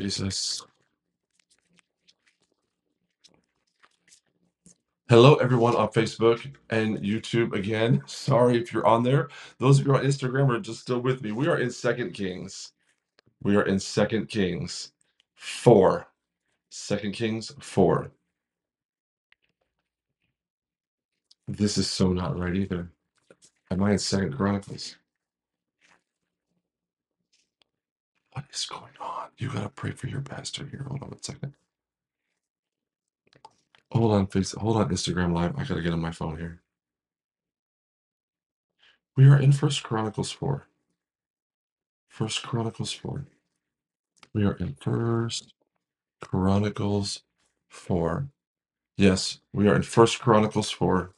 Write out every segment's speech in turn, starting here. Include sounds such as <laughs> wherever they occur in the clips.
Jesus. Hello, everyone on Facebook and YouTube again. <laughs> Sorry if you're on there. Those of you on Instagram are just still with me. We are in Second Kings. We are in Second Kings 4. Second Kings 4. This is so not right either. Am I in Second Chronicles? What is going on? You gotta pray for your pastor here. Hold on a second. Hold on, face. Hold on, Instagram Live. I gotta get on my phone here. We are in First Chronicles 4. First Chronicles 4. We are in First Chronicles 4. Yes, we are in First Chronicles 4.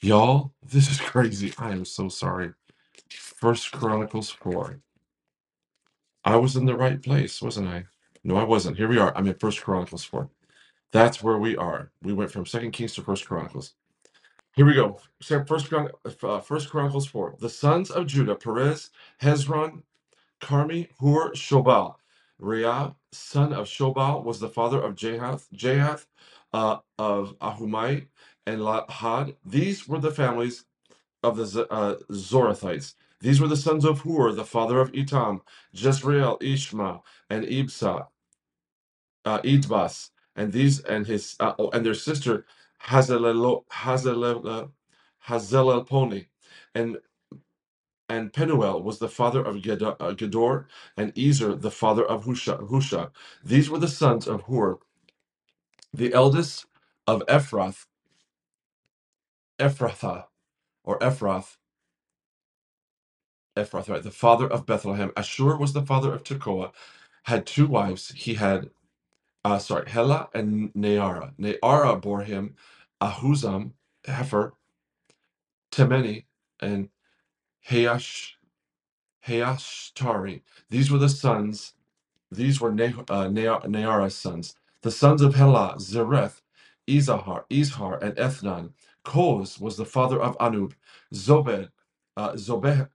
Y'all, this is <laughs> crazy. I am so sorry. First Chronicles 4. I was in the right place, wasn't I? No, I wasn't. Here we are. I'm in First Chronicles 4. That's where we are. We went from Second Kings to First Chronicles. Here we go. First, Chron- uh, First Chronicles 4. The sons of Judah, Perez, Hezron, Carmi, Hur, Shobal. Reah, son of Shobal, was the father of Jahath, Jahath uh, of Ahumai and Lahad. These were the families of the uh, Zorathites. These were the sons of Hur, the father of Etam, Jezreel, Ishma, and Ibsa, uh, Idbas, and these and his uh, oh, and their sister Hazelel Hazelel Hazelelponi, and and Penuel was the father of uh, Gedor, and Ezer the father of Husha. Husha. These were the sons of Hur. The eldest of Ephrath, Ephrathah, or Ephrath, Ephrath, right? The father of Bethlehem. Ashur was the father of Tekoa. Had two wives. He had, uh, sorry, Hela and Neara. Neara bore him Ahuzam, Hefer, Temeni, and Heash, Heashtari. These were the sons These were ne- uh, Nea- Neara's sons. The sons of Helah, Zereth, Izahar, Izhar, and Ethnan. Koz was the father of Anub, Zobed, uh,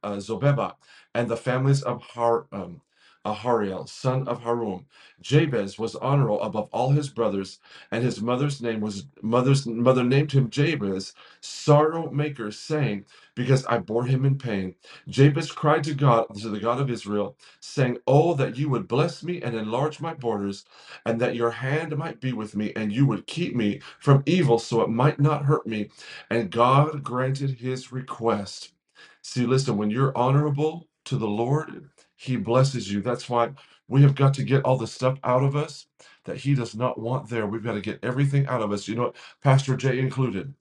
uh, Zobeba, and the families of Har, um, Ahariel, son of Harum. Jabez was honorable above all his brothers, and his mother's name was mother's mother named him Jabez, sorrow maker, saying, "Because I bore him in pain." Jabez cried to God, to the God of Israel, saying, Oh, that you would bless me and enlarge my borders, and that your hand might be with me, and you would keep me from evil so it might not hurt me. And God granted his request. See, listen, when you're honorable to the Lord, he blesses you. That's why we have got to get all the stuff out of us that he does not want there. We've got to get everything out of us. You know what? Pastor Jay included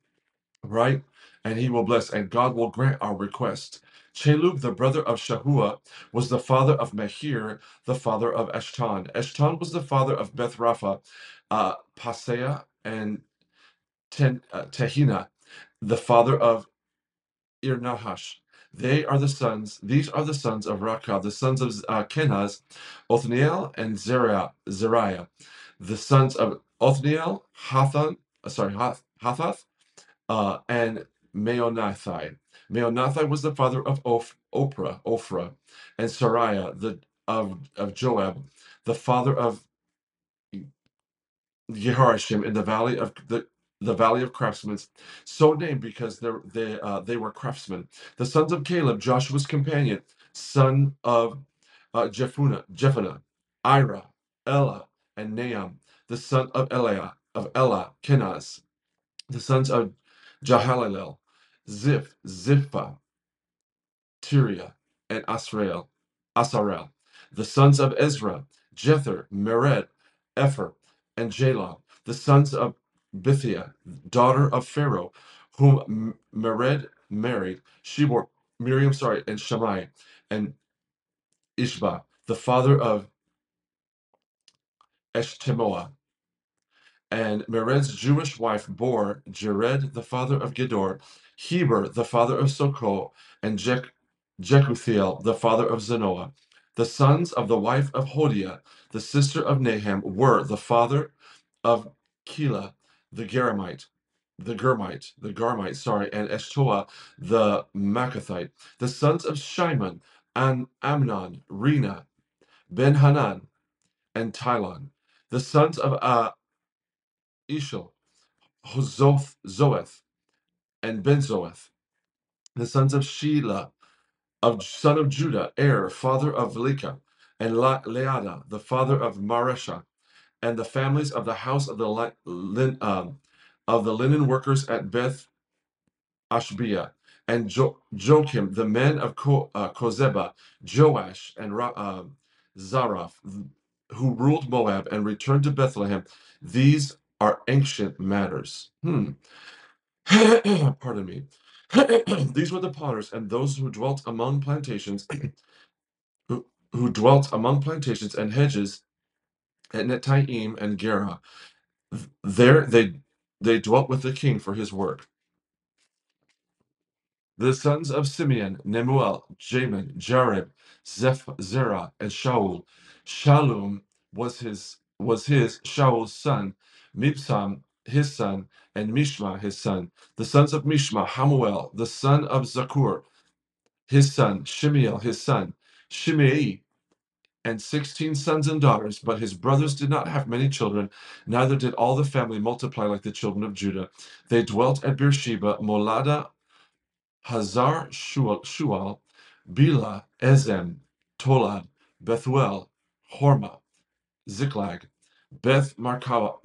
right? And he will bless, and God will grant our request. Chelub, the brother of Shahua, was the father of Mehir, the father of Eshton. Eshton was the father of Beth Rapha, uh, Paseah, and Ten, uh, Tehina, the father of Ir-Nahash. They are the sons, these are the sons of Rakav, the sons of uh, Kenaz, Othniel, and Zeriah, Zeriah. The sons of Othniel, Hathan, uh, sorry, Hath, Hathath, uh, and Meonathai. Meonathai was the father of Oph, Oprah, Ophrah, and Sariah, the of of Joab, the father of Yehoshim in the valley of the the valley of craftsmen, so named because they they uh, they were craftsmen. The sons of Caleb, Joshua's companion, son of uh, Jephunneh, Jephunneh, Ira, Ella, and Nahum, the son of Eliah of Ella, Kenaz, the sons of Jahalalel, Ziph, Ziphah, Tiria, and Asrael, Asarel. The sons of Ezra, Jether, Mered, Epher, and Jalon. The sons of Bithiah, daughter of Pharaoh, whom Mered married. She bore Miriam, sorry, and Shammai, and Ishba, the father of Eshtemoa. And Mered's Jewish wife bore Jared, the father of Gedor, Heber, the father of Soko, and Jek- Jekuthiel, the father of Zanoah. The sons of the wife of Hodiah, the sister of Naham, were the father of Keilah, the Geramite, the Germite, the Garmite, sorry, and Eshtoa, the Makathite. The sons of Shimon, and Amnon, Rena, Ben Hanan, and Tylon. The sons of uh, Ishel, Hozoth, Zoeth, and Benzoeth. The sons of Shelah, of son of Judah, heir, father of Velika, and La- Leada, the father of Maresha, and the families of the house of the lin, um, of the linen workers at Beth Ashbia, and jo- Joachim, the men of uh, Kozeba, Joash, and Ra- Zaraph, who ruled Moab and returned to Bethlehem. These are ancient matters. Hmm. <coughs> Pardon me. <coughs> These were the potters and those who dwelt among plantations, <coughs> who dwelt among plantations and hedges at Netaim and Gera. There they they dwelt with the king for his work. The sons of Simeon, Nemuel, Jamin, Jareb, Zeph, Zerah, and Shaul. Shalom was his was his Shaul's son, Mibsam his son, and Mishma his son. The sons of Mishma, Hamuel, the son of Zakur, his son, Shemiel his son, Shimei, and sixteen sons and daughters. But his brothers did not have many children, neither did all the family multiply like the children of Judah. They dwelt at Beersheba, Molada Hazar Shual, Bila, Ezem, Tolad, Bethuel, Horma, Ziklag, Beth Markaboth,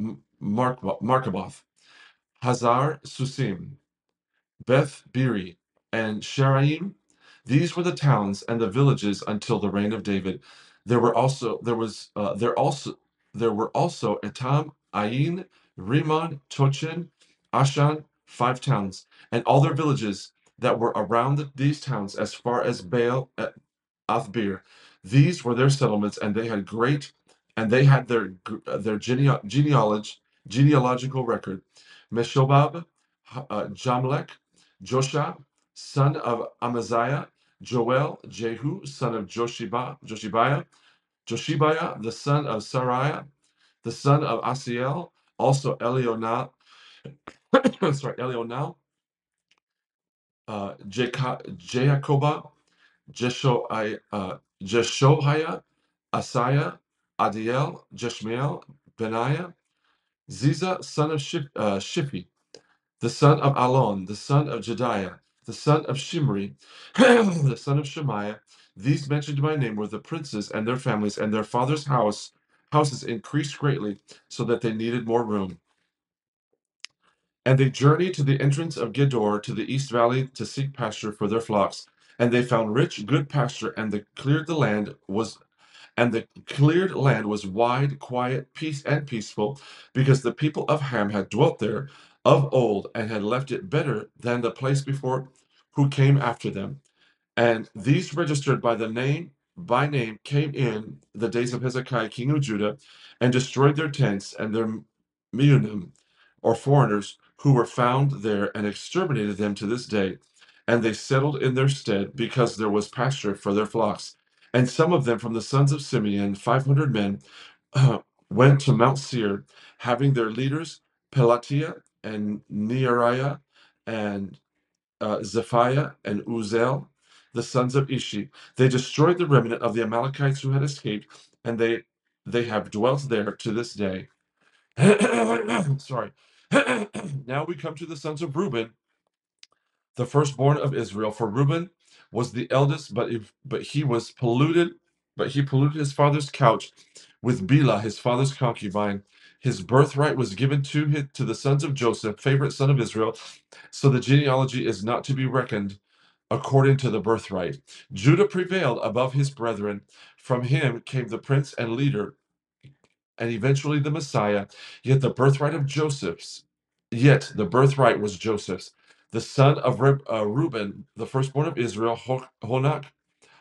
Hazar Susim, Beth Biri, and Sharaim. These were the towns and the villages until the reign of David. There were also there was uh, there also there were also Etam, Ain, Rimmon, Tochin, Ashan, five towns, and all their villages that were around the- these towns as far as Baal at Athbir. These were their settlements, and they had great and they had their uh, their genea- genealogy genealogical record. Meshobab, uh, Jamlech, Josha, son of Amaziah, Joel, Jehu, son of Joshiba, Joshibiah, Joshibiah, the son of Sariah, the son of Asiel, also Elionah, <coughs> sorry, Elionah, uh, Jacoba, Jesho, uh, Jeshoiah, Asaiah, Adiel, Jeshmael, Benaiah, Ziza, son of Ship, uh, Shippi, the son of Alon, the son of Jediah, the son of Shimri, <clears throat> the son of Shemaiah. These mentioned by name were the princes and their families, and their father's house houses increased greatly, so that they needed more room. And they journeyed to the entrance of Gedor to the east valley to seek pasture for their flocks. And they found rich, good pasture, and the cleared the land was and the cleared land was wide, quiet, peace and peaceful, because the people of Ham had dwelt there of old and had left it better than the place before who came after them. And these registered by the name by name came in the days of Hezekiah, king of Judah, and destroyed their tents and their meunim, or foreigners, who were found there, and exterminated them to this day. And they settled in their stead, because there was pasture for their flocks. And some of them from the sons of Simeon, five hundred men, <clears throat> went to Mount Seir, having their leaders Pelatiah and Neariah and uh, Zephiah and Uzel, the sons of Ishi. They destroyed the remnant of the Amalekites who had escaped, and they they have dwelt there to this day. <coughs> Sorry. <coughs> now we come to the sons of Reuben, the firstborn of Israel. For Reuben was the eldest, but if, but he was polluted, but he polluted his father's couch with Bila, his father's concubine. His birthright was given to his, to the sons of Joseph, favorite son of Israel. So the genealogy is not to be reckoned according to the birthright. Judah prevailed above his brethren. From him came the prince and leader and eventually the Messiah. Yet the birthright of Joseph's, yet the birthright was Joseph's, the son of Reb, uh, Reuben, the firstborn of Israel, Ho- Honak,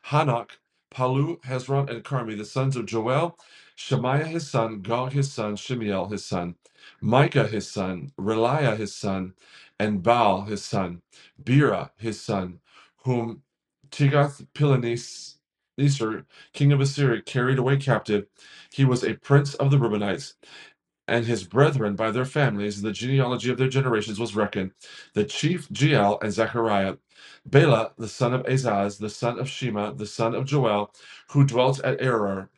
Hanok, Palu, Hezron, and Carmi, the sons of Joel, Shemaiah his son, Gog his son, Shemiel his son, Micah his son, Reliah his son, and Baal his son, Bera his son, whom Tigath-Pileser, king of Assyria, carried away captive. He was a prince of the Reubenites, and his brethren by their families, the genealogy of their generations was reckoned. The chief Jeiel and Zechariah, Bela, the son of Azaz, the son of Shema, the son of Joel, who dwelt at Arar,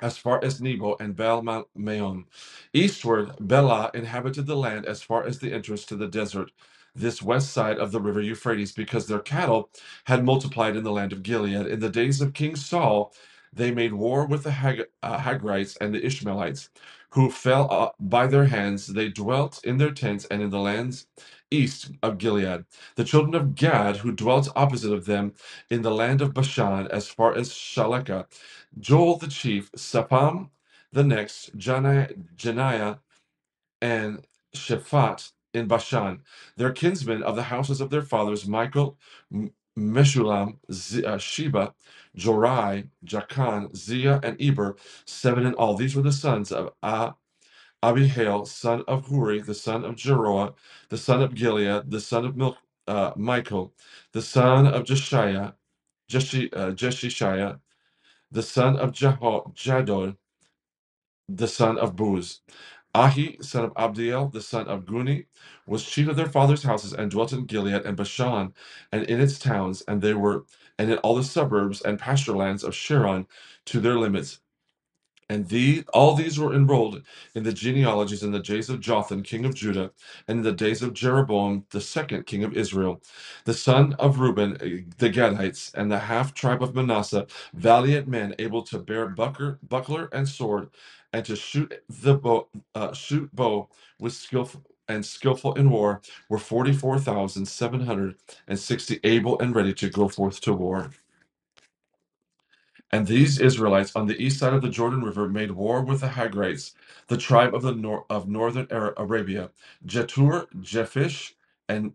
as far as Nebo and Baal Maon. Eastward, Bela inhabited the land as far as the entrance to the desert, this west side of the river Euphrates, because their cattle had multiplied in the land of Gilead. In the days of King Saul, they made war with the Hag- uh, Hagrites and the Ishmaelites, who fell uh, by their hands. They dwelt in their tents and in the lands east of Gilead. The children of Gad, who dwelt opposite of them in the land of Bashan, as far as Shalekah, Joel the chief, Sapam the next, Jani- Janiah, and Shaphat in Bashan. Their kinsmen of the houses of their fathers, Michael, Meshulam, Z- uh, Sheba, Jorai, Jachan, Zia, and Eber, seven in all. These were the sons of Ah. Abihail, son of Huri, the son of Jeroah, the son of Gilead, the son of Mil- uh, Michael, the son of Jeshiah, Jeshi, uh, the son of Jeho- Jadon, the son of Booz. Ahi, son of Abdiel, the son of Guni, was chief of their father's houses and dwelt in Gilead and Bashan and in its towns, and they were and in all the suburbs and pasture lands of Sharon to their limits and the, all these were enrolled in the genealogies in the days of Jotham, king of Judah, and in the days of Jeroboam, the second king of Israel, the son of Reuben, eh, the Gadites, and the half tribe of Manasseh, valiant men able to bear buckler, buckler and sword, and to shoot the bow, uh, shoot bow with skillful and skillful in war, were forty-four thousand seven hundred and sixty able and ready to go forth to war. And these Israelites on the east side of the Jordan River made war with the Hagrites, the tribe of the nor- of northern Arabia, Jetur, Jephish, and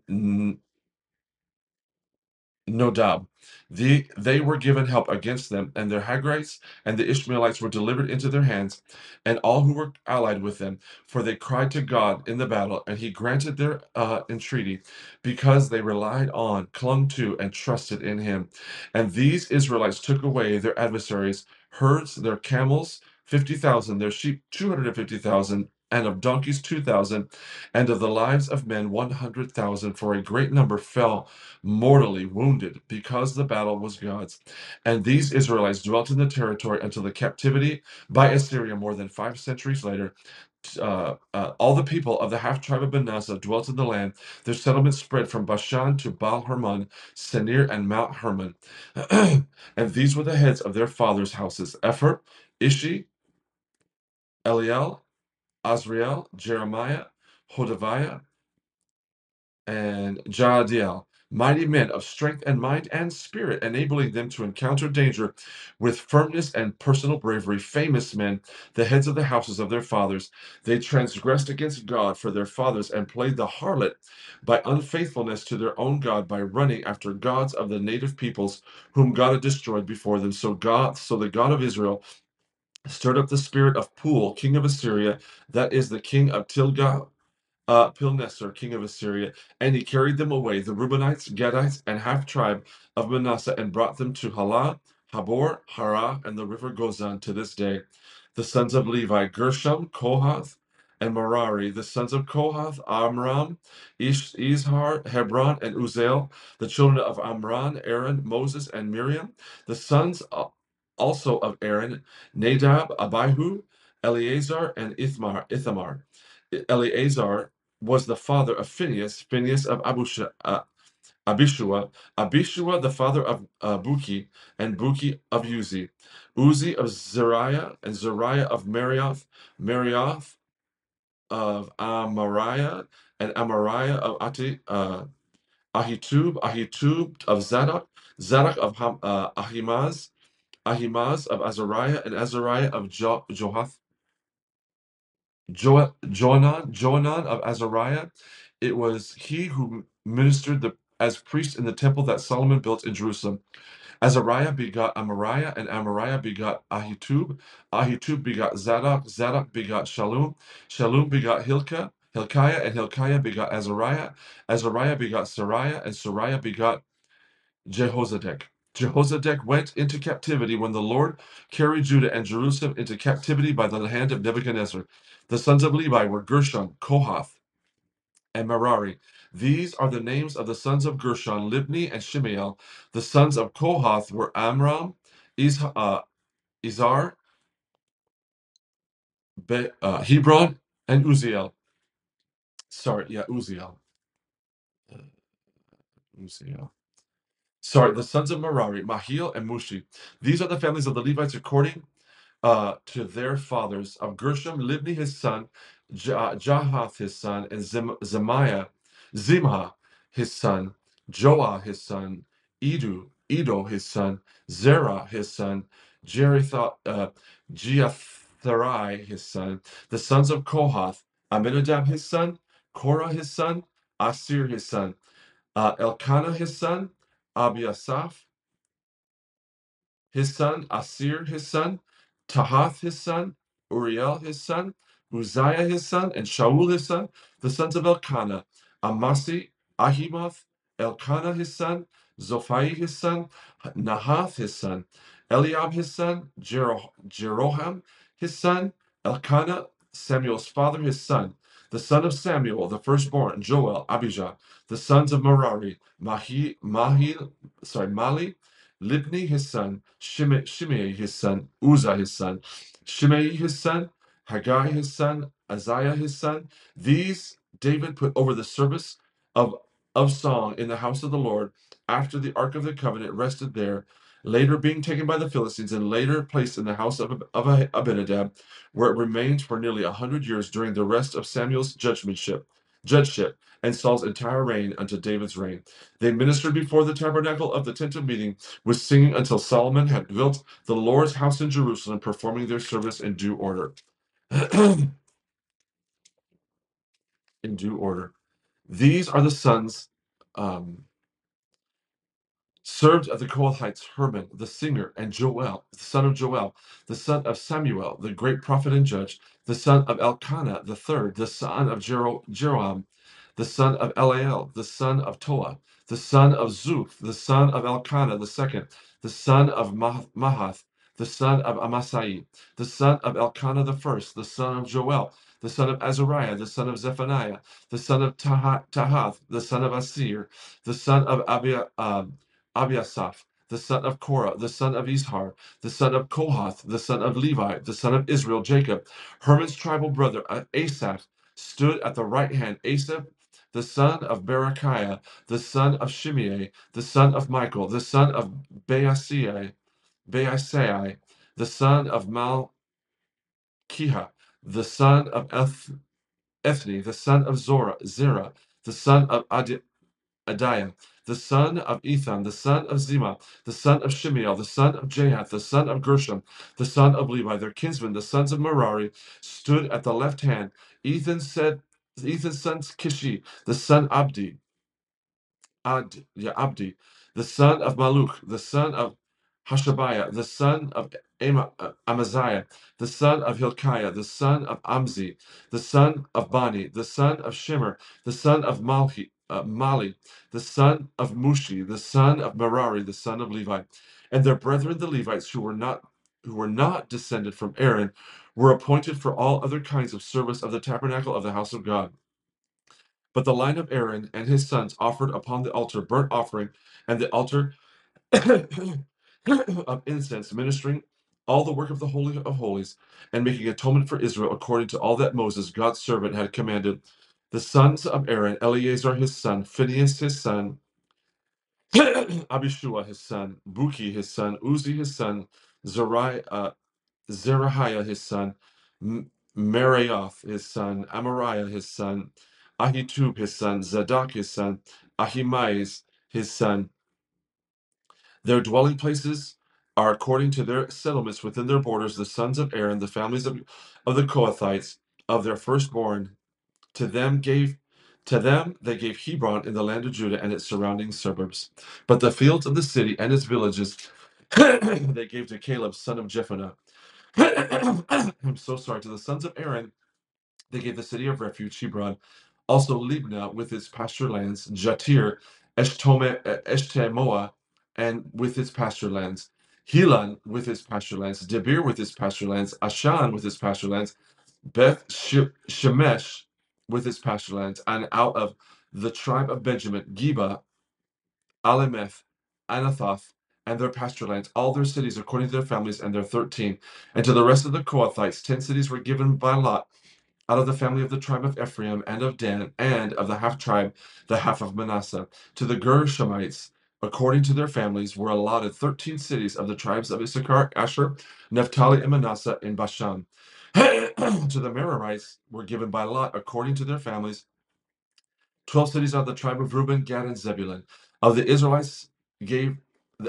Nodab. The, they were given help against them, and their Hagrites and the Ishmaelites were delivered into their hands, and all who were allied with them, for they cried to God in the battle, and he granted their uh, entreaty, because they relied on, clung to, and trusted in him. And these Israelites took away their adversaries' herds, their camels, 50,000, their sheep, 250,000, and of donkeys, 2,000, and of the lives of men, 100,000, for a great number fell mortally wounded because the battle was God's. And these Israelites dwelt in the territory until the captivity by Assyria more than five centuries later. Uh, uh, all the people of the half tribe of Manasseh dwelt in the land. Their settlements spread from Bashan to Baal Hermon, Senir, and Mount Hermon. <clears throat> and these were the heads of their fathers' houses Epher, Ishi, Eliel, Azriel, Jeremiah, Hodaviah, and Jahdiel, mighty men of strength and mind and spirit, enabling them to encounter danger with firmness and personal bravery. Famous men, the heads of the houses of their fathers, they transgressed against God for their fathers and played the harlot by unfaithfulness to their own God by running after gods of the native peoples whom God had destroyed before them. So God, so the God of Israel stirred up the spirit of Pul, king of Assyria, that is the king of Tilgah uh, Pilneser, king of Assyria, and he carried them away, the Reubenites, Gadites, and half tribe of Manasseh, and brought them to Halah, Habor, Hara, and the river Gozan to this day. The sons of Levi, Gershom, Kohath, and Merari. The sons of Kohath, Amram, Ish, Izhar, Hebron, and Uziel. The children of Amram, Aaron, Moses, and Miriam. The sons uh, also of Aaron, Nadab, Abihu, Eleazar, and Ithmar, Ithamar. Eleazar was the father of Phineas, Phineas of Abusha, uh, Abishua, Abishua the father of uh, Buki, and Buki of Uzi, Uzi of Zariah, and Zariah of Marioth, Marioth of Amariah, and Amariah of Ati, uh, Ahitub, Ahitub of Zadok, Zadok of uh, Ahimaaz, Ahimaaz of Azariah, and Azariah of jo- Johath, Jo- Johanan of Azariah. It was he who ministered the, as priest in the temple that Solomon built in Jerusalem. Azariah begot Amariah, and Amariah begot Ahitub. Ahitub begot Zadok. Zadok begot Shalom. Shalom begot Hilkiah. Hilkiah and Hilkiah begot Azariah. Azariah begot Sariah, and Sariah begot Jehozadak. Jehozadak went into captivity when the Lord carried Judah and Jerusalem into captivity by the hand of Nebuchadnezzar. The sons of Levi were Gershon, Kohath, and Merari. These are the names of the sons of Gershon, Libni and Shimael. The sons of Kohath were Amram, Iz, uh, Izhar, Be, uh, Hebron, and Uziel. Sorry, yeah, Uziel. Uh, Uziel. Sorry, the sons of Merari, Mahil and Mushi. These are the families of the Levites according uh, to their fathers of Gershom, Libni his son, Ja- Jahath his son, and Zem- Zemiah, Zimha his son, Joah his son, Edu, Edo his son, Zerah his son, Jeritha, uh, his son, the sons of Kohath, Aminadab his son, Korah his son, Asir his son, uh, Elkanah his son, Abiasaph his son, Asir his son, Tahath his son, Uriel his son, Uzziah his son, and Shaul his son, the sons of Elkanah, Amasi, Ahimoth, Elkanah his son, Zophai his son, Nahath his son, Eliab his son, Jero- Jeroham his son, Elkanah, Samuel's father his son, the son of Samuel, the firstborn, Joel, Abijah, the sons of Merari, Mahi, Mahi, sorry, Mali, Libni his son, Shime- Shimei his son, Uzzah his son, Shimei his son, Haggai his son, Isaiah his son. These David put over the service of, of song in the house of the Lord after the ark of the covenant rested there, later being taken by the Philistines and later placed in the house of, of Abinadab, where it remained for nearly a hundred years during the rest of Samuel's judgmentship, judgeship, and Saul's entire reign unto David's reign. They ministered before the tabernacle of the tent of meeting with singing until Solomon had built the Lord's house in Jerusalem, performing their service in due order. <clears throat> in due order. These are the sons um, served of the Kohathites Herman, the singer, and Joel, the son of Joel, the son of Samuel, the great prophet and judge, the son of Elkanah, the third, the son of Jero- Jeroam, the son of Eliel, the son of Toa, the son of Zuph, the son of Elkanah, the second, the son of Mah- Mahath, the son of Amasai, the son of Elkanah the first, the son of Joel, the son of Azariah, the son of Zephaniah, the son of Tahath, the son of Asir, the son of Abia, um, Abiasaph, the son of Korah, the son of Izhar, the son of Kohath, the son of Levi, the son of Israel, Jacob. Herman's tribal brother uh, Asaph stood at the right hand. Asaph, the son of Berechiah, the son of Shimei, the son of Michael, the son of Baasei, Baasei, the son of Malchiah, the son of Eth- Ethni, the son of Zora, Zerah, the son of Adi- Adiah, the son of Ethan, the son of Zima, the son of Shimiel, the son of Jahath, the son of Gershom, the son of Levi, their kinsmen, the sons of Merari, stood at the left hand. Ethan said, Ethan's son Kishi, the son Abdi, Ad, yeah, Abdi, the son of Maluk, the son of Hashabiah, the son of Ama, uh, Amaziah, the son of Hilkiah, the son of Amzi, the son of Bani, the son of Shimmer, the son of Malhi, uh, Mali, the son of Mushi, the son of Merari, the son of Levi, and their brethren the Levites who were not who were not descended from Aaron were appointed for all other kinds of service of the tabernacle of the house of God. But the line of Aaron and his sons offered upon the altar burnt offering and the altar <coughs> of incense, ministering all the work of the Holy of Holies and making atonement for Israel according to all that Moses, God's servant, had commanded. The sons of Aaron, Eleazar his son, Phinehas his son, Abishua his son, Buki his son, Uzi his son, Zariah, uh, Zerahiah his son, M- Meraioth his son, Amariah his son, Ahitub his son, Zadok his son, Ahimaaz his son. Their dwelling places are according to their settlements within their borders, the sons of Aaron, the families of, of the Kohathites, of their firstborn. To them gave to them they gave Hebron in the land of Judah and its surrounding suburbs. But the fields of the city and its villages <coughs> they gave to Caleb, son of Jephunneh. <coughs> I'm so sorry. To the sons of Aaron, they gave the city of refuge, Hebron, also Libnah with its pasture lands, Jatir, Eshtome, Eshtemoa, and with its pasture lands, Helan with its pasture lands, Debir with its pasture lands, Ashan with its pasture lands, Beth Shemesh with its pasture lands, and out of the tribe of Benjamin, Geba, Alemeth, Anathoth, and their pasture lands, all their cities according to their families, and their thirteen. And to the rest of the Kohathites, ten cities were given by lot out of the family of the tribe of Ephraim and of Dan, and of the half tribe, the half of Manasseh. To the Gershonites, according to their families, were allotted thirteen cities of the tribes of Issachar, Asher, Naphtali, and Manasseh in Bashan. <coughs> to the Merarites were given by lot according to their families Twelve cities out of the tribe of Reuben, Gad, and Zebulun. Of the Israelites gave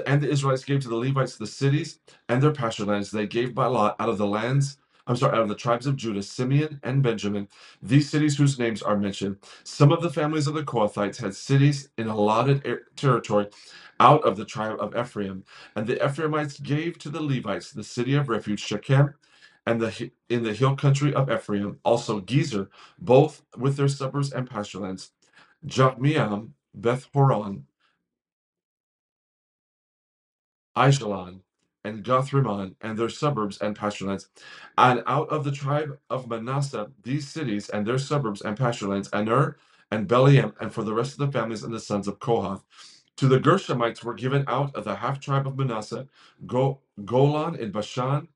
and the Israelites gave to the Levites the cities and their pasture lands. They gave by lot out of the lands. I'm sorry, out of the tribes of Judah, Simeon and Benjamin, these cities whose names are mentioned. Some of the families of the Kohathites had cities in allotted er- territory out of the tribe of Ephraim, and the Ephraimites gave to the Levites the city of refuge, Shechem, and the in the hill country of Ephraim, also Gezer, both with their suburbs and pasture lands. Jokmeam, Beth Horon, Aishalon, and Gothrimmon, and their suburbs and pasturelands. And out of the tribe of Manasseh, these cities and their suburbs and pasturelands, Aner and Beliam, and for the rest of the families and the sons of Kohath. To the Gershonites were given out of the half tribe of Manasseh, Go- Golan in Bashan,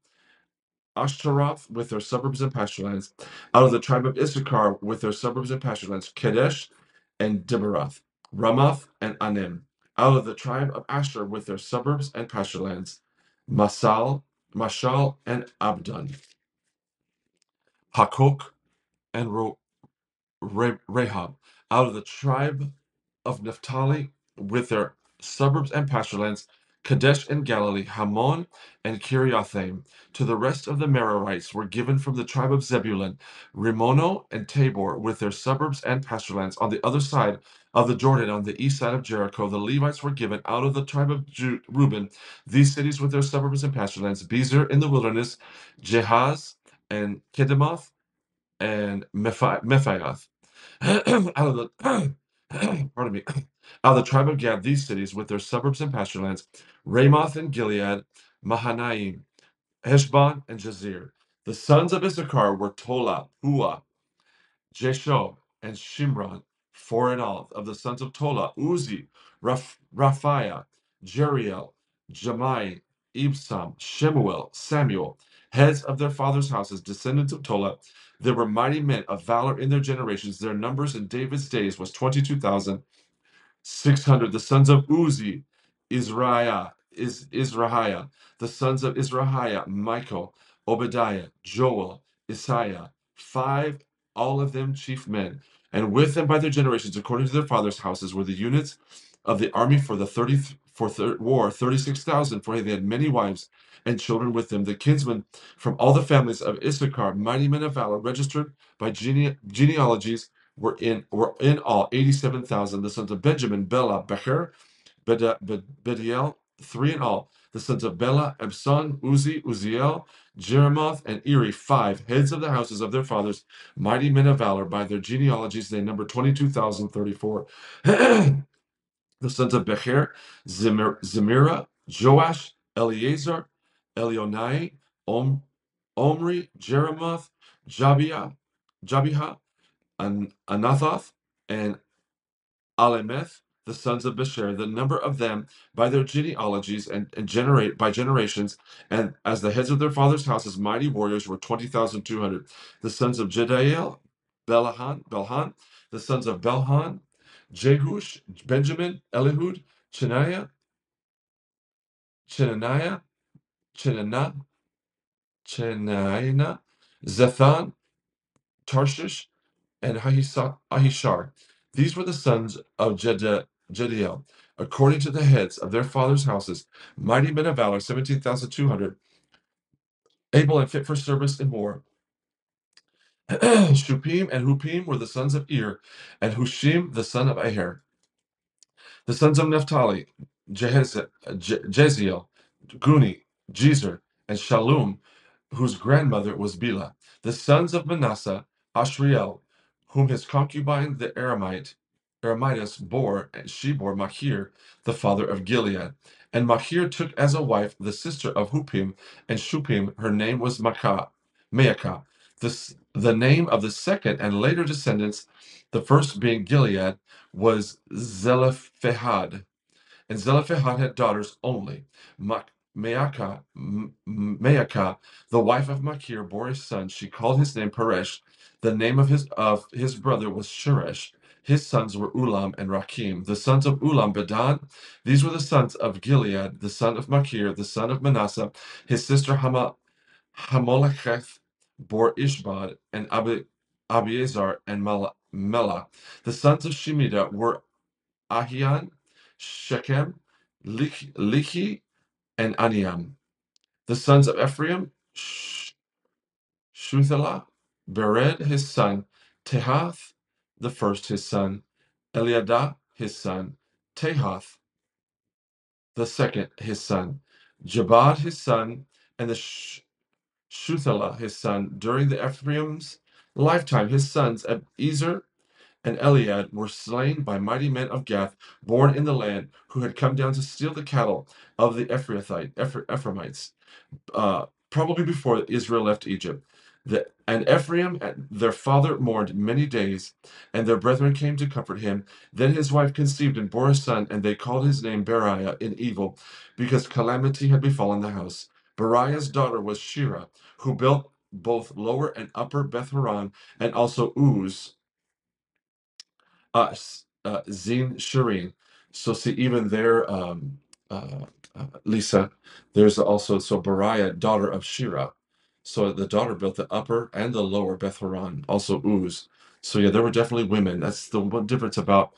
Ashtaroth with their suburbs and pasturelands, out of the tribe of Issachar with their suburbs and pasturelands, Kadesh and Diberath, Ramoth and Anim, out of the tribe of Asher with their suburbs and pasturelands, Masal, Mashal and Abdon, Hakok and Ro- Re- out of the tribe of Naphtali with their suburbs and pasturelands, Kadesh and Galilee, Hamon and Kiriathaim. To the rest of the Merarites were given from the tribe of Zebulun, Rimono and Tabor with their suburbs and pasturelands. On the other side of the Jordan, on the east side of Jericho, the Levites were given out of the tribe of Ju- Reuben these cities with their suburbs and pasturelands, Bezer in the wilderness, Jehaz and Kedemoth and Mephi- Mephioth. <clears throat> out of the <clears throat> pardon me, <clears throat> out of the tribe of Gad, these cities with their suburbs and pasturelands, Ramoth and Gilead, Mahanaim, Heshbon and Jazer. The sons of Issachar were Tola, Pua, Jeshob, and Shimron, four in all. Of the sons of Tola, Uzi, Raph, Raphiah, Jeriel, Jamai, Ibsam, Shemuel, Samuel, heads of their fathers' houses, descendants of Tola. There were mighty men of valor in their generations. Their numbers in David's days was 22,000. 600 the sons of Uzi, Israiah, is Israhiah, the sons of Israhiah, Michael, Obadiah, Joel, Isaiah, five, all of them chief men, and with them by their generations, according to their fathers' houses, were the units of the army for the 30 for thir- war, 36,000, for they had many wives and children with them. The kinsmen from all the families of Issachar, mighty men of valor, registered by gene- genealogies were in were in all 87,000. The sons of Benjamin, Bela, Becher, Beda, Bed- Bediel, three in all. The sons of Bela, Ebson, Uzi, Uziel, Jeremoth, and Eri, five heads of the houses of their fathers, mighty men of valor. By their genealogies, they number 22,034. <clears throat> the sons of Becher, Zemir, Zemira, Joash, Eleazar, Elionai, Om, Omri, Jeremoth, Jabiah, Jabiha, An- Anathoth, and Alemeth, the sons of Besher, the number of them by their genealogies and, and generate by generations, and as the heads of their fathers' houses, mighty warriors were twenty thousand two hundred. The sons of Jediel, Belahan, Belhan, the sons of Belhan, Jehush, Benjamin, Elihud, Chenaiah, Chenaniah, Chenana, Chenaina, Zethan, Tarshish, and Ahishar. These were the sons of Jedi- Jediel, according to the heads of their fathers' houses, mighty men of valor, 17,200, able and fit for service in war. <clears throat> Shupim and Hupim were the sons of Ir, and Hushim the son of Aher. The sons of Naphtali, Jehez- Je- Jeziel, Guni, Jezer, and Shalom, whose grandmother was Bila. The sons of Manasseh, Ashriel, whom his concubine the Aramite, Aramitis bore, and she bore Machir, the father of Gilead. And Machir took as a wife the sister of Hupim and Shupim. Her name was Maacah. Maacah. This, the name of the second and later descendants, the first being Gilead, was Zelophehad. And Zelophehad had daughters only. Ma- Maacah, M- the wife of Machir, bore a son. She called his name Peresh. The name of his of his brother was Sheresh. His sons were Ulam and Rakim. The sons of Ulam, Bedan. These were the sons of Gilead, the son of Machir, the son of Manasseh. His sister Hama, Hamolecheth bore Ishbad and Abi, Abiezar and Mela. The sons of Shemida were Ahian, Shechem, Lich- Lichi, and Aniam. The sons of Ephraim, Sh- Shuthelah, Bered his son, Tehath the first his son, Eliada his son, Tehath the second his son, Jabad his son, and the Sh- his son. During the Ephraim's lifetime, his sons Ezer and Eliad were slain by mighty men of Gath, born in the land, who had come down to steal the cattle of the Ephrathite, Ephr- Ephraimites, uh, probably before Israel left Egypt. And Ephraim, their father, mourned many days, and their brethren came to comfort him. Then his wife conceived and bore a son, and they called his name Beriah in evil, because calamity had befallen the house. Beriah's daughter was Shira, who built both lower and upper Beth Horon, and also Uz, uh, uh, Zin Shireen. So see, even there, um, uh, uh, Lisa, there's also so Beriah, daughter of Shira. So the daughter built the upper and the lower Beth Horon, also Uz. So yeah, there were definitely women. That's the one difference about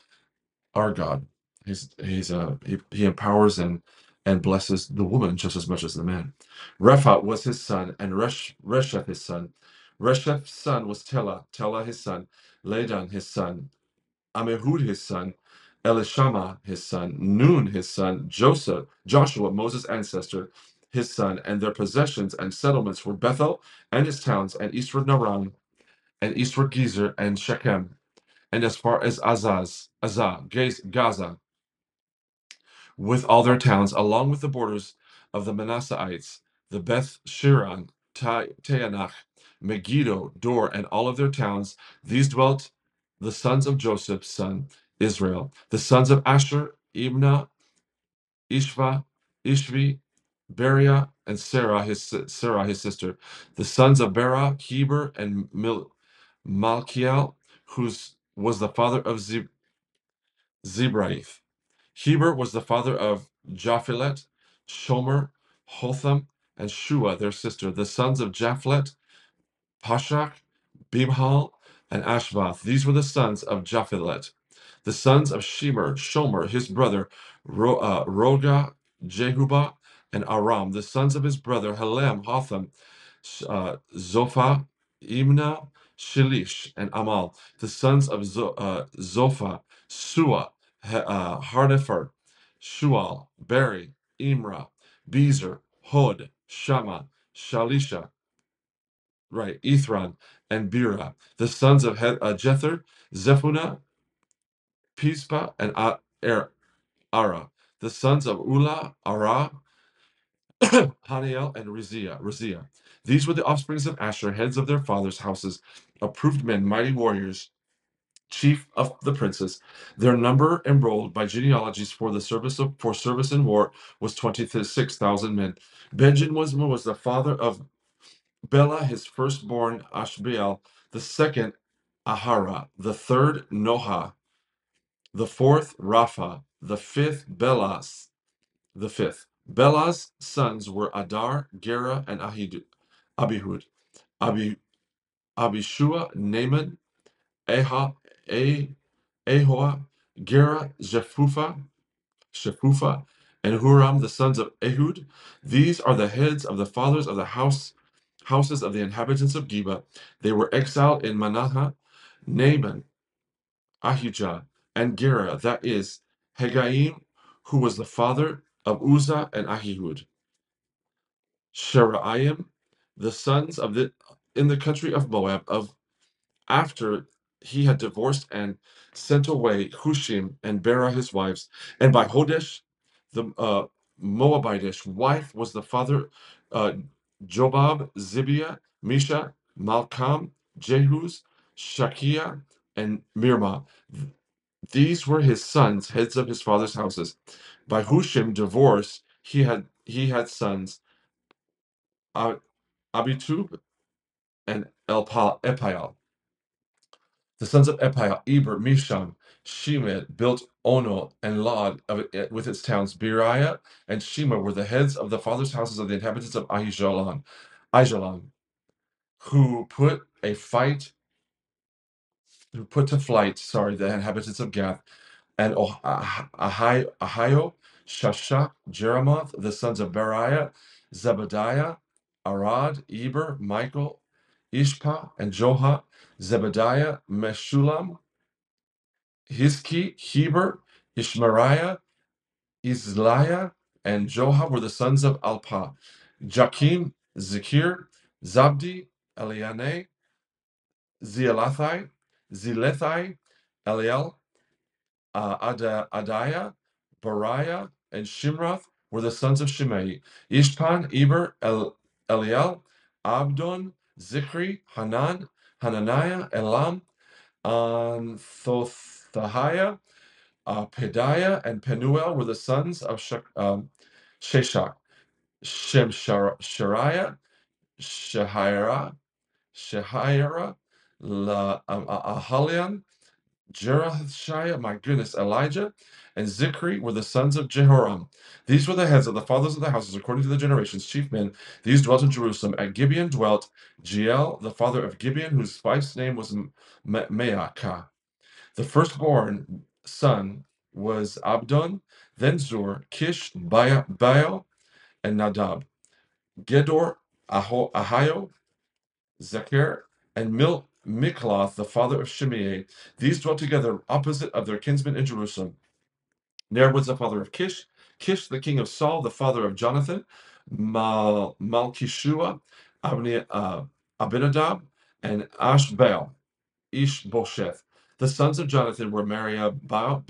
our God. He's he's uh he, he empowers and and blesses the woman just as much as the man. Rephat was his son, and Resh, Resheth his son. Resheth's son was Tela, Tela his son, Ladan his son, Amihud his son, Elishama his son, Nun his son, Joseph, Joshua, Moses' ancestor, his son, and their possessions and settlements were Bethel and his towns, and eastward Naran, and eastward Gezer, and Shechem, and as far as Azaz, Azah, Gaz- Gaza, with all their towns, along with the borders of the Manasseites, the Beth Shiran, Ta- Megiddo, Dor, and all of their towns. These dwelt the sons of Joseph's son Israel. The sons of Asher, Imnah, Ishva, Ishvi, Beria, and Sarah, his Sarah, his sister. The sons of Bera, Heber, and Mil- Malkiel, whose was the father of Zeb- Zebraith. Heber was the father of Japhilet, Shomer, Hotham, and Shua, their sister. The sons of Japhlet, Pashach, Bibhal, and Ashvath. These were the sons of Japhilet. The sons of Shemer, Shomer, his brother, Ro, uh, Roga, Jehubah, and Aram. The sons of his brother, Helem, Hotham, uh, Zophah, Imna, Shilish, and Amal. The sons of Zo, uh, Zophah, Sua, uh, Harnefer, Shual, Beri, Imra, Bezer, Hod, Shama, Shalisha, right, Ithran, and Bira. The sons of he- uh, Jether, Zephunah, Pispa, and A- Er- Ara. The sons of Ula, Ara, <coughs> Haniel, and Rizia. Rizia. These were the offsprings of Asher, heads of their fathers' houses, approved men, mighty warriors, chief of the princes. Their number enrolled by genealogies for the service of for service in war was twenty six thousand men. Benjamin was, was the father of Bela, his firstborn Ashbeel, the second Ahara, the third Noha, the fourth Rapha, the fifth Belas, the fifth. Belah's sons were Adar, Gera, and Ahid, Abihud. Abi, Abishua, Naaman, Aha, A, Ahoa, Gera, Jephufa, Shephufa, and Huram, the sons of Ehud. These are the heads of the fathers of the house houses of the inhabitants of Geba. They were exiled in Manasseh, Naaman, Ahijah, and Gera, that is, Hegaim, who was the father of Uzzah and Ahihud. Sheraim, the sons of the in the country of Moab, of after he had divorced and sent away Hushim and Bera his wives, and by Hodesh, the uh, Moabitish wife was the father uh, Jobab, Zibiah, Misha, Malcham, Jehuz, Shakia, and Mirma. These were his sons, heads of his father's houses. By Hushim divorce, he had he had sons Abitub and Elpa. The sons of Epial, Eber, Misham, Shemed built Ono and Lod of it, with its towns. Beriah and Shema were the heads of the fathers' houses of the inhabitants of Ahijalan, Aijalon, who put a fight, who put to flight, sorry, the inhabitants of Gath and Oh- Ah- Ahio, Shashak, Jeremoth, the sons of Beriah, Zebediah, Arad, Eber, Michael, Ishpa, and Joha, Zebediah, Meshulam, Hizki, Heber, Ishmariah, Isliah, and Joha were the sons of Alpa. Jakim, Zikir, Zabdi, Eliane, Zealathai, Zilethai, Eliel, uh, Ada, Adiah, Bariah, and Shimroth were the sons of Shimei. Ishpan, Eber, El, Eliel, Abdon, Zikri, Hanan, Hananiah, Elam, Anthothaiah, uh, Pedaiah, and Penuel were the sons of Shak, um, Sheshach. Shemshariah, Shahira, Shahira, La, um, Ahalian, Jerahshire, my goodness, Elijah, and Zikri were the sons of Jehoram. These were the heads of the fathers of the houses, according to the generations, chief men. These dwelt in Jerusalem. At Gibeon dwelt Jeel, the father of Gibeon, whose wife's name was Maacah. The firstborn son was Abdon, then Zur, Kish, Baal, and Nadab. Gedor, Ahio, Zechar, and Mil- Mikloth, the father of Shimei. These dwelt together opposite of their kinsmen in Jerusalem. Ner was the father of Kish, Kish the king of Saul, the father of Jonathan, Mal- Malkishua, Abne- uh, Abinadab, and Ashbaal, Ishbosheth. The sons of Jonathan were Mariah, Baal,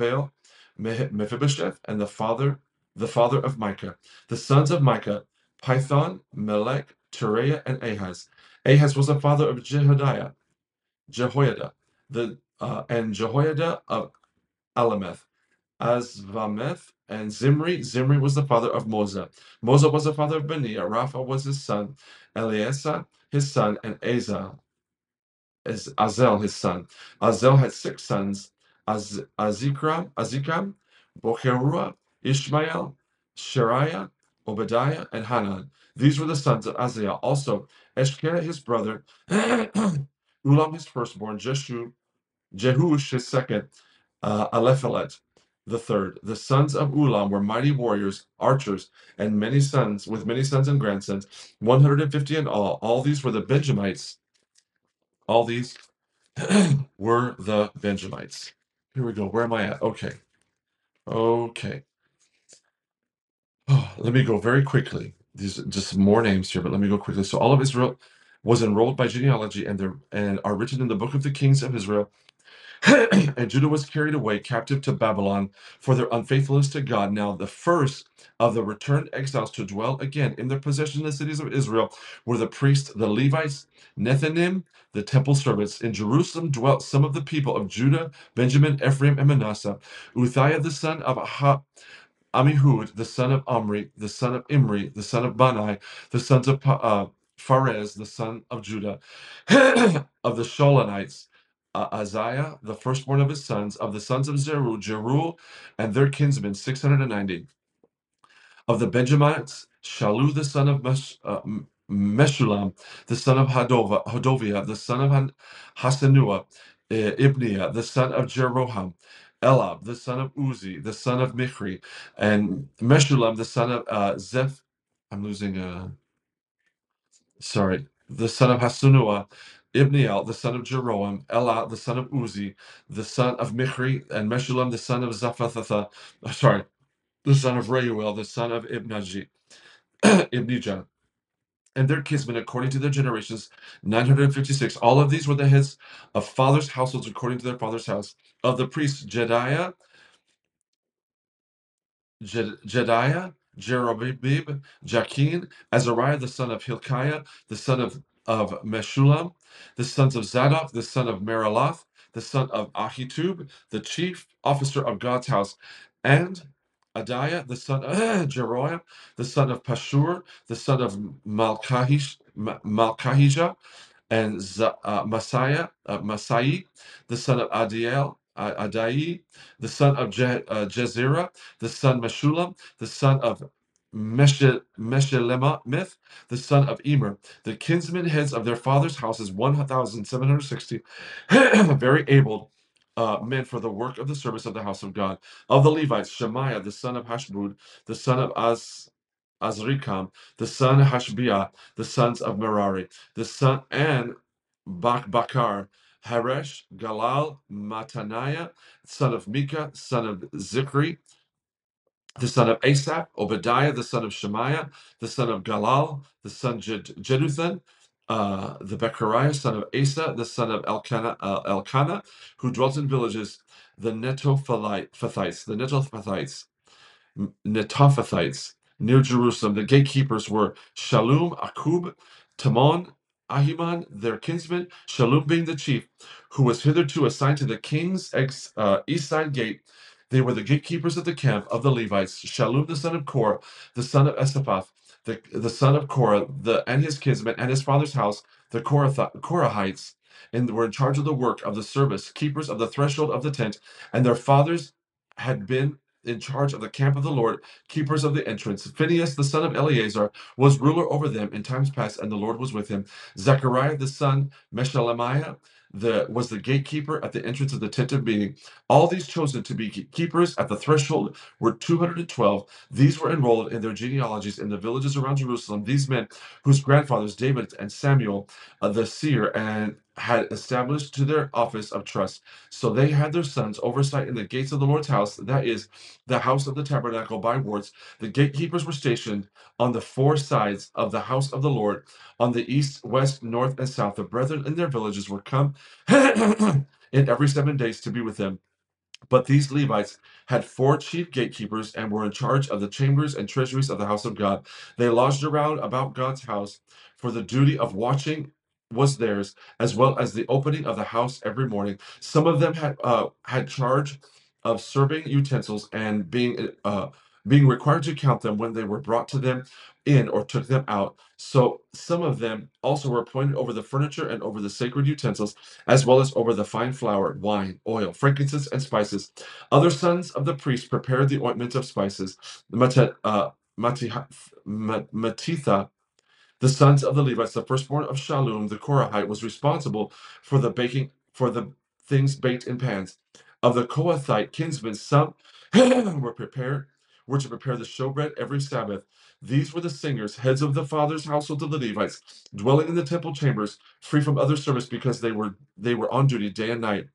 Mephibosheth, and the father, the father of Micah. The sons of Micah, Pithon, Melech, Tereah, and Ahaz. Ahaz was the father of Jehoiada, Jehoiada, the uh, and Jehoiada of Alameth, Azvameth, and Zimri. Zimri was the father of Moza. Moza was the father of Benia. Rapha was his son. Eleasa, his son, and is Azel, his son. Azel had six sons: Az, Azikram, Azikam, Bocherua, Ishmael, Shariah, Obadiah, and Hanan. These were the sons of Azel. Also, Eshkeh, his brother, <clears throat> Ulam, his firstborn, Jeshu, Jehush, his second, uh, Alephalet, the third. The sons of Ulam were mighty warriors, archers, and many sons, with many sons and grandsons, 150 in all. All these were the Benjamites. All these <clears throat> were the Benjamites. Here we go. Where am I at? Okay. Okay. Oh, <sighs> let me go very quickly. These are just more names here, but let me go quickly. So all of Israel was enrolled by genealogy and they and are written in the book of the kings of Israel <clears throat> and Judah was carried away captive to Babylon for their unfaithfulness to God. Now, the first of the returned exiles to dwell again in their possession in the cities of Israel were the priests, the Levites, Nethanim, the temple servants. In Jerusalem dwelt some of the people of Judah, Benjamin, Ephraim, and Manasseh. Uthiah, the son of Ha- Amihud, the son of Omri, the son of Imri, the son of Bani, the sons of uh, Pharez, the son of Judah, <clears throat> of the Sholonites, uh, Isaiah, the firstborn of his sons, of the sons of Zeru, Jeru, and their kinsmen, 690. Of the Benjamites, Shalu, the son of Mesh, uh, Meshulam, the son of Hadova, Hodovia, the son of Hasanua, uh, Ibniah, the son of Jeroham, Elab, the son of Uzi, the son of Michri, and Meshulam, the son of uh, Zeph. I'm losing a. sorry, the son of Hasunua, Ibniel, the son of Jeroam, Elah, the son of Uzi, the son of Michri, and Meshulam, the son of Zaphathatha, uh, sorry, the son of Reuel, the son of Ibnaji, <clears throat> Ibnijah, and their kinsmen according to their generations, 956. All of these were the heads of fathers' households according to their father's house. Of the priests, Jediah, Jed- Jediah, Jerobib, Jakin, Azariah, the son of Hilkiah, the son of, of Meshulam, the sons of Zadok, the son of Meraloth, the son of Ahitub, the chief officer of God's house, and Adiah, the son of <clears throat> Jeroiam, the son of Pashur, the son of Malkahish, Ma- Malkahijah, and Z- uh, Messiah, uh, Maasai, the son of Adiel, Adai, the son of Je- uh, the son Meshulam, the son of Meshe- Meshelemith, the son of Emer. The kinsmen heads of their father's houses, 1,760, <clears throat> very able uh, men for the work of the service of the house of God. Of the Levites, Shemaiah, the son of Hashbud, the son of Az. Azrikam, the son of Hashbiah, the sons of Merari, the son and Bak Bakar, Haresh, Galal, Mataniah, son of Micah, son of Zikri, the son of Asaph, Obadiah, the son of Shemaiah, the son of Galal, the son of Jed- Jeduthun, uh, the Bechariah, son of Asa, the son of Elkanah, uh, Elkanah, who dwelt in villages, the Netophathites, the Netophathites, Netophathites near Jerusalem. The gatekeepers were Shalom, Akub, Timon, Ahiman, their kinsman, Shalom being the chief, who was hitherto assigned to the king's ex, uh, east side gate. They were the gatekeepers of the camp of the Levites. Shalom, the son of Korah, the son of Esaphath, the, the son of Korah, the, and his kinsman, and his father's house, the Korahites, and were in charge of the work of the service, keepers of the threshold of the tent, and their fathers had been in charge of the camp of the Lord, keepers of the entrance. Phinehas, the son of Eleazar, was ruler over them in times past, and the Lord was with him. Zechariah, the son, Meshelemiah, the, was the gatekeeper at the entrance of the tent of meeting. All these chosen to be keepers at the threshold were 212. These were enrolled in their genealogies in the villages around Jerusalem. These men, whose grandfathers David and Samuel, uh, the seer, and had established to their office of trust. So they had their sons oversight in the gates of the Lord's house, that is the house of the tabernacle by wards. The gatekeepers were stationed on the four sides of the house of the Lord, on the east, west, north, and south. The brethren in their villages were come <coughs> in every seven days to be with them. But these Levites had four chief gatekeepers and were in charge of the chambers and treasuries of the house of God. They lodged around about God's house, for the duty of watching was theirs, as well as the opening of the house every morning. Some of them had uh, had charge of serving utensils and being uh, being required to count them when they were brought to them in or took them out. So some of them also were appointed over the furniture and over the sacred utensils as well as over the fine flour, wine, oil, frankincense, and spices. Other sons of the priest prepared the ointments of spices. Uh, Matitha the sons of the Levites, the firstborn of Shallum the Korahite, was responsible for the baking for the things baked in pans. Of the Kohathite kinsmen, some <clears throat> were prepared were to prepare the showbread every Sabbath. These were the singers, heads of the father's household of the Levites, dwelling in the temple chambers, free from other service because they were they were on duty day and night.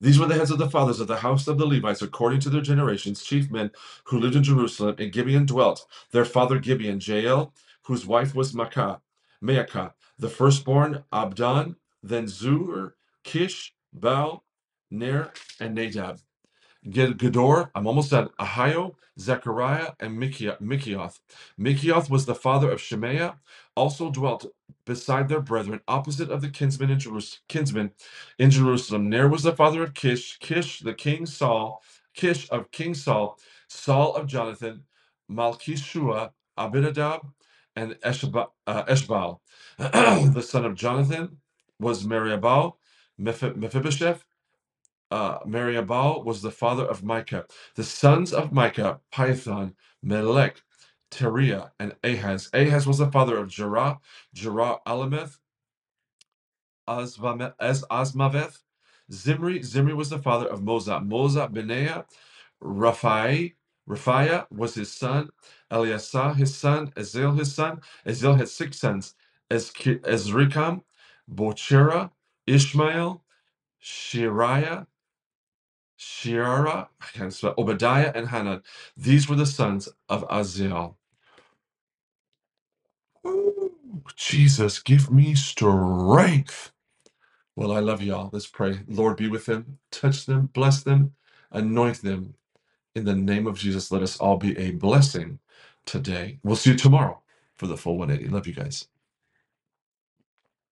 These were the heads of the fathers of the house of the Levites, according to their generations, chief men who lived in Jerusalem. and Gibeon dwelt their father Gibeon, Jael, whose wife was Maacah, Maacah, the firstborn Abdon, then Zur, Kish, Baal, Ner, and Nadab. Ged- Gedor, I'm almost at Ahio, Zechariah, and Michioth. Michioth was the father of Shemaiah, also dwelt beside their brethren, opposite of the kinsmen in, Jerus- kinsmen in Jerusalem. Ner was the father of Kish, Kish the king Saul, Kish of King Saul, Saul of Jonathan, Malchishua, Abinadab, and Eshba- uh, Eshbal. <clears throat> the son of Jonathan was Mariabal, Mephi- Mephibosheth, uh, Mariabal was the father of Micah. The sons of Micah, Pithon, Melech, Teriah, and Ahaz. Ahaz was the father of Jerah, Jerah Alameth, Azvame- Az Asmaveth. Zimri, Zimri was the father of Moza. Moza, Benaiah, Raphai, Raphiah was his son. Eliasah, his son. Ezel, his son. Ezel had six sons. Ezrikam, Bochera, Ishmael, Shiriah, Sheara, I can't spell, Obadiah, and Hanan. These were the sons of Aziel. Ooh, Jesus, give me strength. Well, I love y'all. Let's pray. Lord, be with them, touch them, bless them, anoint them. In the name of Jesus, let us all be a blessing today. We'll see you tomorrow for the full 180. Love you guys.